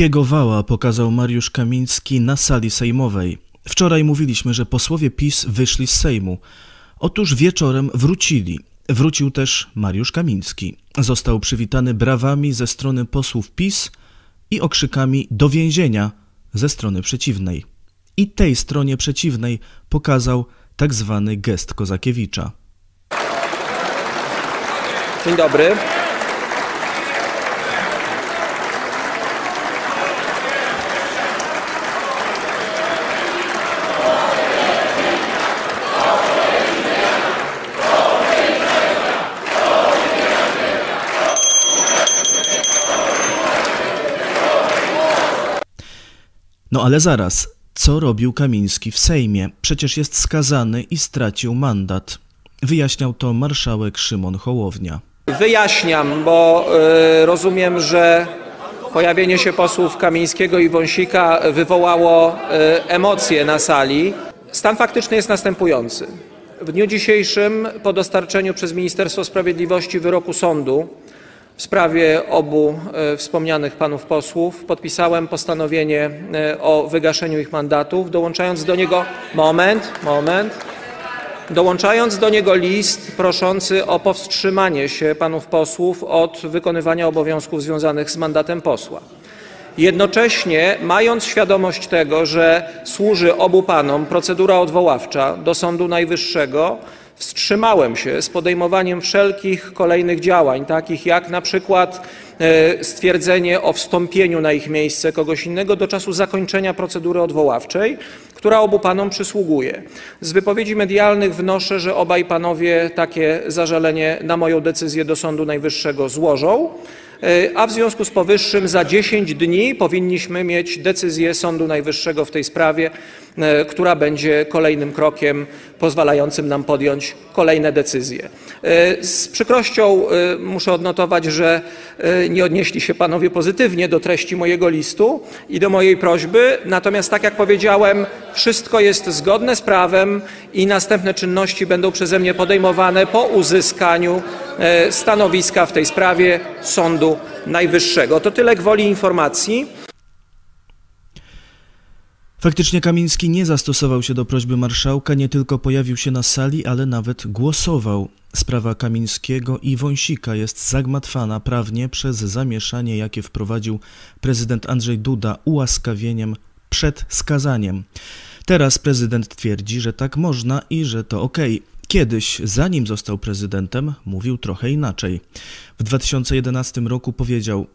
Jakiego wała pokazał Mariusz Kamiński na sali sejmowej? Wczoraj mówiliśmy, że posłowie PiS wyszli z Sejmu. Otóż wieczorem wrócili. Wrócił też Mariusz Kamiński. Został przywitany brawami ze strony posłów PiS i okrzykami do więzienia ze strony przeciwnej. I tej stronie przeciwnej pokazał tak zwany gest Kozakiewicza. Dzień dobry. No ale zaraz, co robił Kamiński w Sejmie? Przecież jest skazany i stracił mandat. Wyjaśniał to marszałek Szymon Hołownia. Wyjaśniam, bo y, rozumiem, że pojawienie się posłów Kamińskiego i Wąsika wywołało y, emocje na sali. Stan faktyczny jest następujący. W dniu dzisiejszym, po dostarczeniu przez Ministerstwo Sprawiedliwości wyroku sądu w sprawie obu e, wspomnianych panów posłów, podpisałem postanowienie e, o wygaszeniu ich mandatów, dołączając do niego moment, moment, dołączając do niego list proszący o powstrzymanie się panów posłów od wykonywania obowiązków związanych z mandatem posła. Jednocześnie, mając świadomość tego, że służy obu panom procedura odwoławcza do Sądu Najwyższego, wstrzymałem się z podejmowaniem wszelkich kolejnych działań, takich jak na przykład e, stwierdzenie o wstąpieniu na ich miejsce kogoś innego do czasu zakończenia procedury odwoławczej, która obu panom przysługuje. Z wypowiedzi medialnych wnoszę, że obaj panowie takie zażalenie na moją decyzję do Sądu Najwyższego złożą. E, a w związku z powyższym za 10 dni powinniśmy mieć decyzję Sądu Najwyższego w tej sprawie, która będzie kolejnym krokiem pozwalającym nam podjąć kolejne decyzje. E, z przykrością muszę odnotować, że nie odnieśli się panowie pozytywnie do treści mojego listu i do mojej prośby, natomiast tak jak powiedziałem, wszystko jest zgodne z prawem i następne czynności będą przeze mnie podejmowane po uzyskaniu stanowiska w tej sprawie Sądu Najwyższego. To tyle gwoli informacji. Faktycznie Kamiński nie zastosował się do prośby marszałka, nie tylko pojawił się na sali, ale nawet głosował. Sprawa Kamińskiego i Wąsika jest zagmatwana prawnie przez zamieszanie, jakie wprowadził prezydent Andrzej Duda ułaskawieniem przed skazaniem. Teraz prezydent twierdzi, że tak można i że to ok. Kiedyś, zanim został prezydentem, mówił trochę inaczej. W 2011 roku powiedział: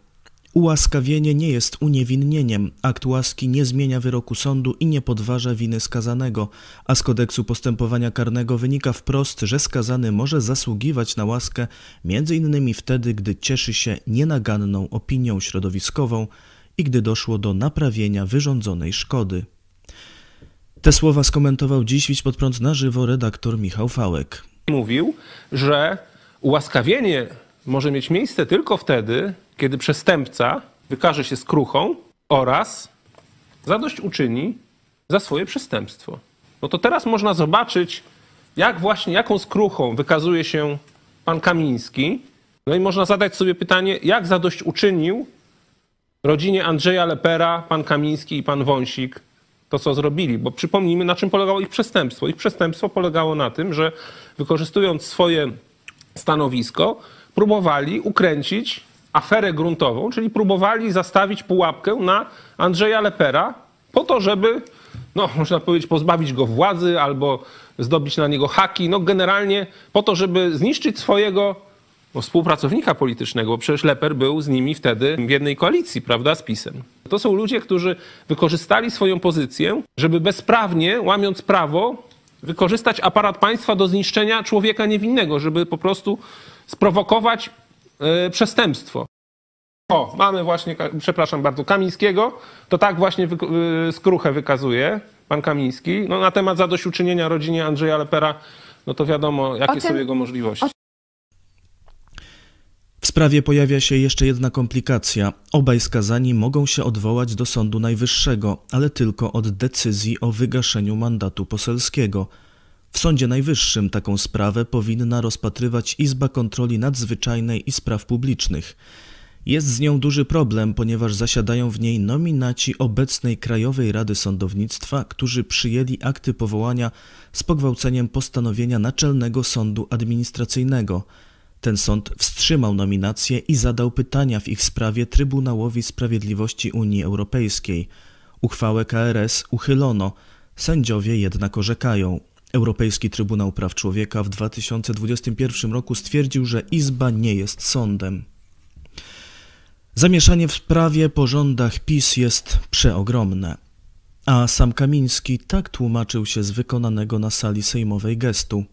Ułaskawienie nie jest uniewinnieniem, akt łaski nie zmienia wyroku sądu i nie podważa winy skazanego, a z kodeksu postępowania karnego wynika wprost, że skazany może zasługiwać na łaskę innymi wtedy, gdy cieszy się nienaganną opinią środowiskową i gdy doszło do naprawienia wyrządzonej szkody. Te słowa skomentował dziś Widź pod prąd na żywo redaktor Michał Fałek. Mówił, że ułaskawienie może mieć miejsce tylko wtedy, kiedy przestępca wykaże się skruchą oraz zadośćuczyni za swoje przestępstwo. No to teraz można zobaczyć, jak właśnie, jaką skruchą wykazuje się pan Kamiński. No i można zadać sobie pytanie, jak zadośćuczynił rodzinie Andrzeja Lepera, pan Kamiński i pan Wąsik to, co zrobili, bo przypomnijmy, na czym polegało ich przestępstwo. Ich przestępstwo polegało na tym, że wykorzystując swoje stanowisko, próbowali ukręcić aferę gruntową, czyli próbowali zastawić pułapkę na Andrzeja Lepera po to, żeby, no, można powiedzieć, pozbawić go władzy albo zdobyć na niego haki, no generalnie po to, żeby zniszczyć swojego no, współpracownika politycznego, bo przecież Leper był z nimi wtedy w jednej koalicji, prawda, z PiSem. To są ludzie, którzy wykorzystali swoją pozycję, żeby bezprawnie, łamiąc prawo, wykorzystać aparat państwa do zniszczenia człowieka niewinnego, żeby po prostu sprowokować przestępstwo. O, mamy właśnie, przepraszam bardzo, Kamińskiego. To tak właśnie wy, yy, skruchę wykazuje pan Kamiński. No, na temat zadośćuczynienia rodzinie Andrzeja Lepera, no to wiadomo, jakie tym, są jego możliwości. W sprawie pojawia się jeszcze jedna komplikacja. Obaj skazani mogą się odwołać do Sądu Najwyższego, ale tylko od decyzji o wygaszeniu mandatu poselskiego. W Sądzie Najwyższym taką sprawę powinna rozpatrywać Izba Kontroli Nadzwyczajnej i Spraw Publicznych. Jest z nią duży problem, ponieważ zasiadają w niej nominaci obecnej Krajowej Rady Sądownictwa, którzy przyjęli akty powołania z pogwałceniem postanowienia Naczelnego Sądu Administracyjnego. Ten sąd wstrzymał nominacje i zadał pytania w ich sprawie Trybunałowi Sprawiedliwości Unii Europejskiej. Uchwałę KRS uchylono, sędziowie jednak orzekają. Europejski Trybunał Praw Człowieka w 2021 roku stwierdził, że Izba nie jest sądem. Zamieszanie w sprawie po rządach PiS jest przeogromne. A sam Kamiński tak tłumaczył się z wykonanego na sali sejmowej gestu.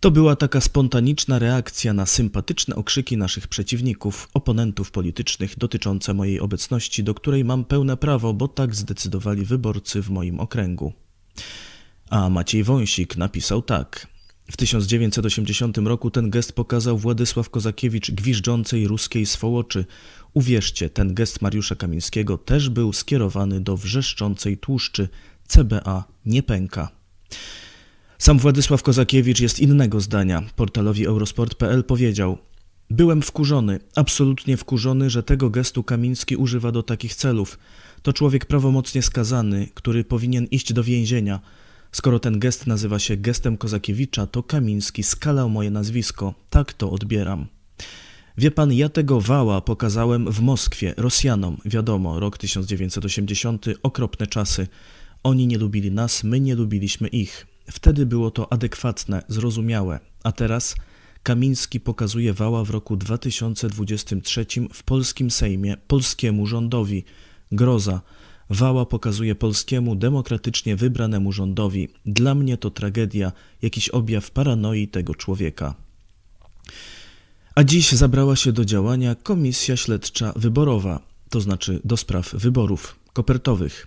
To była taka spontaniczna reakcja na sympatyczne okrzyki naszych przeciwników, oponentów politycznych dotyczące mojej obecności, do której mam pełne prawo, bo tak zdecydowali wyborcy w moim okręgu. A Maciej Wąsik napisał tak. W 1980 roku ten gest pokazał Władysław Kozakiewicz gwiżdżącej ruskiej swołoczy. Uwierzcie, ten gest Mariusza Kamińskiego też był skierowany do wrzeszczącej tłuszczy. CBA nie pęka. Sam Władysław Kozakiewicz jest innego zdania. Portalowi Eurosport.pl powiedział: Byłem wkurzony, absolutnie wkurzony, że tego gestu Kamiński używa do takich celów. To człowiek prawomocnie skazany, który powinien iść do więzienia. Skoro ten gest nazywa się gestem Kozakiewicza, to Kamiński skalał moje nazwisko. Tak to odbieram. Wie pan, ja tego wała pokazałem w Moskwie Rosjanom. Wiadomo, rok 1980, okropne czasy. Oni nie lubili nas, my nie lubiliśmy ich. Wtedy było to adekwatne, zrozumiałe. A teraz Kamiński pokazuje wała w roku 2023 w polskim Sejmie polskiemu rządowi. Groza. Wała pokazuje polskiemu, demokratycznie wybranemu rządowi. Dla mnie to tragedia, jakiś objaw paranoi tego człowieka. A dziś zabrała się do działania Komisja Śledcza Wyborowa, to znaczy do spraw wyborów kopertowych.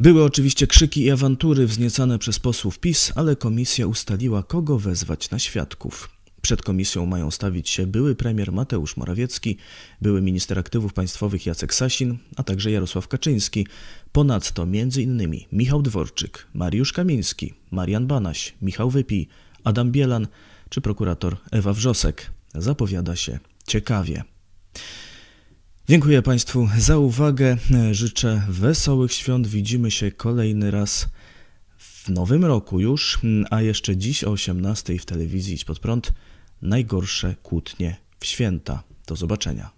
Były oczywiście krzyki i awantury wzniecane przez posłów PiS, ale komisja ustaliła, kogo wezwać na świadków. Przed komisją mają stawić się były premier Mateusz Morawiecki, były minister aktywów państwowych Jacek Sasin, a także Jarosław Kaczyński. Ponadto m.in. Michał Dworczyk, Mariusz Kamiński, Marian Banaś, Michał Wypi, Adam Bielan czy prokurator Ewa Wrzosek. Zapowiada się ciekawie. Dziękuję Państwu za uwagę. Życzę wesołych świąt. Widzimy się kolejny raz w nowym roku już, a jeszcze dziś o 18 w telewizji Idź Pod Prąd najgorsze kłótnie w święta. Do zobaczenia.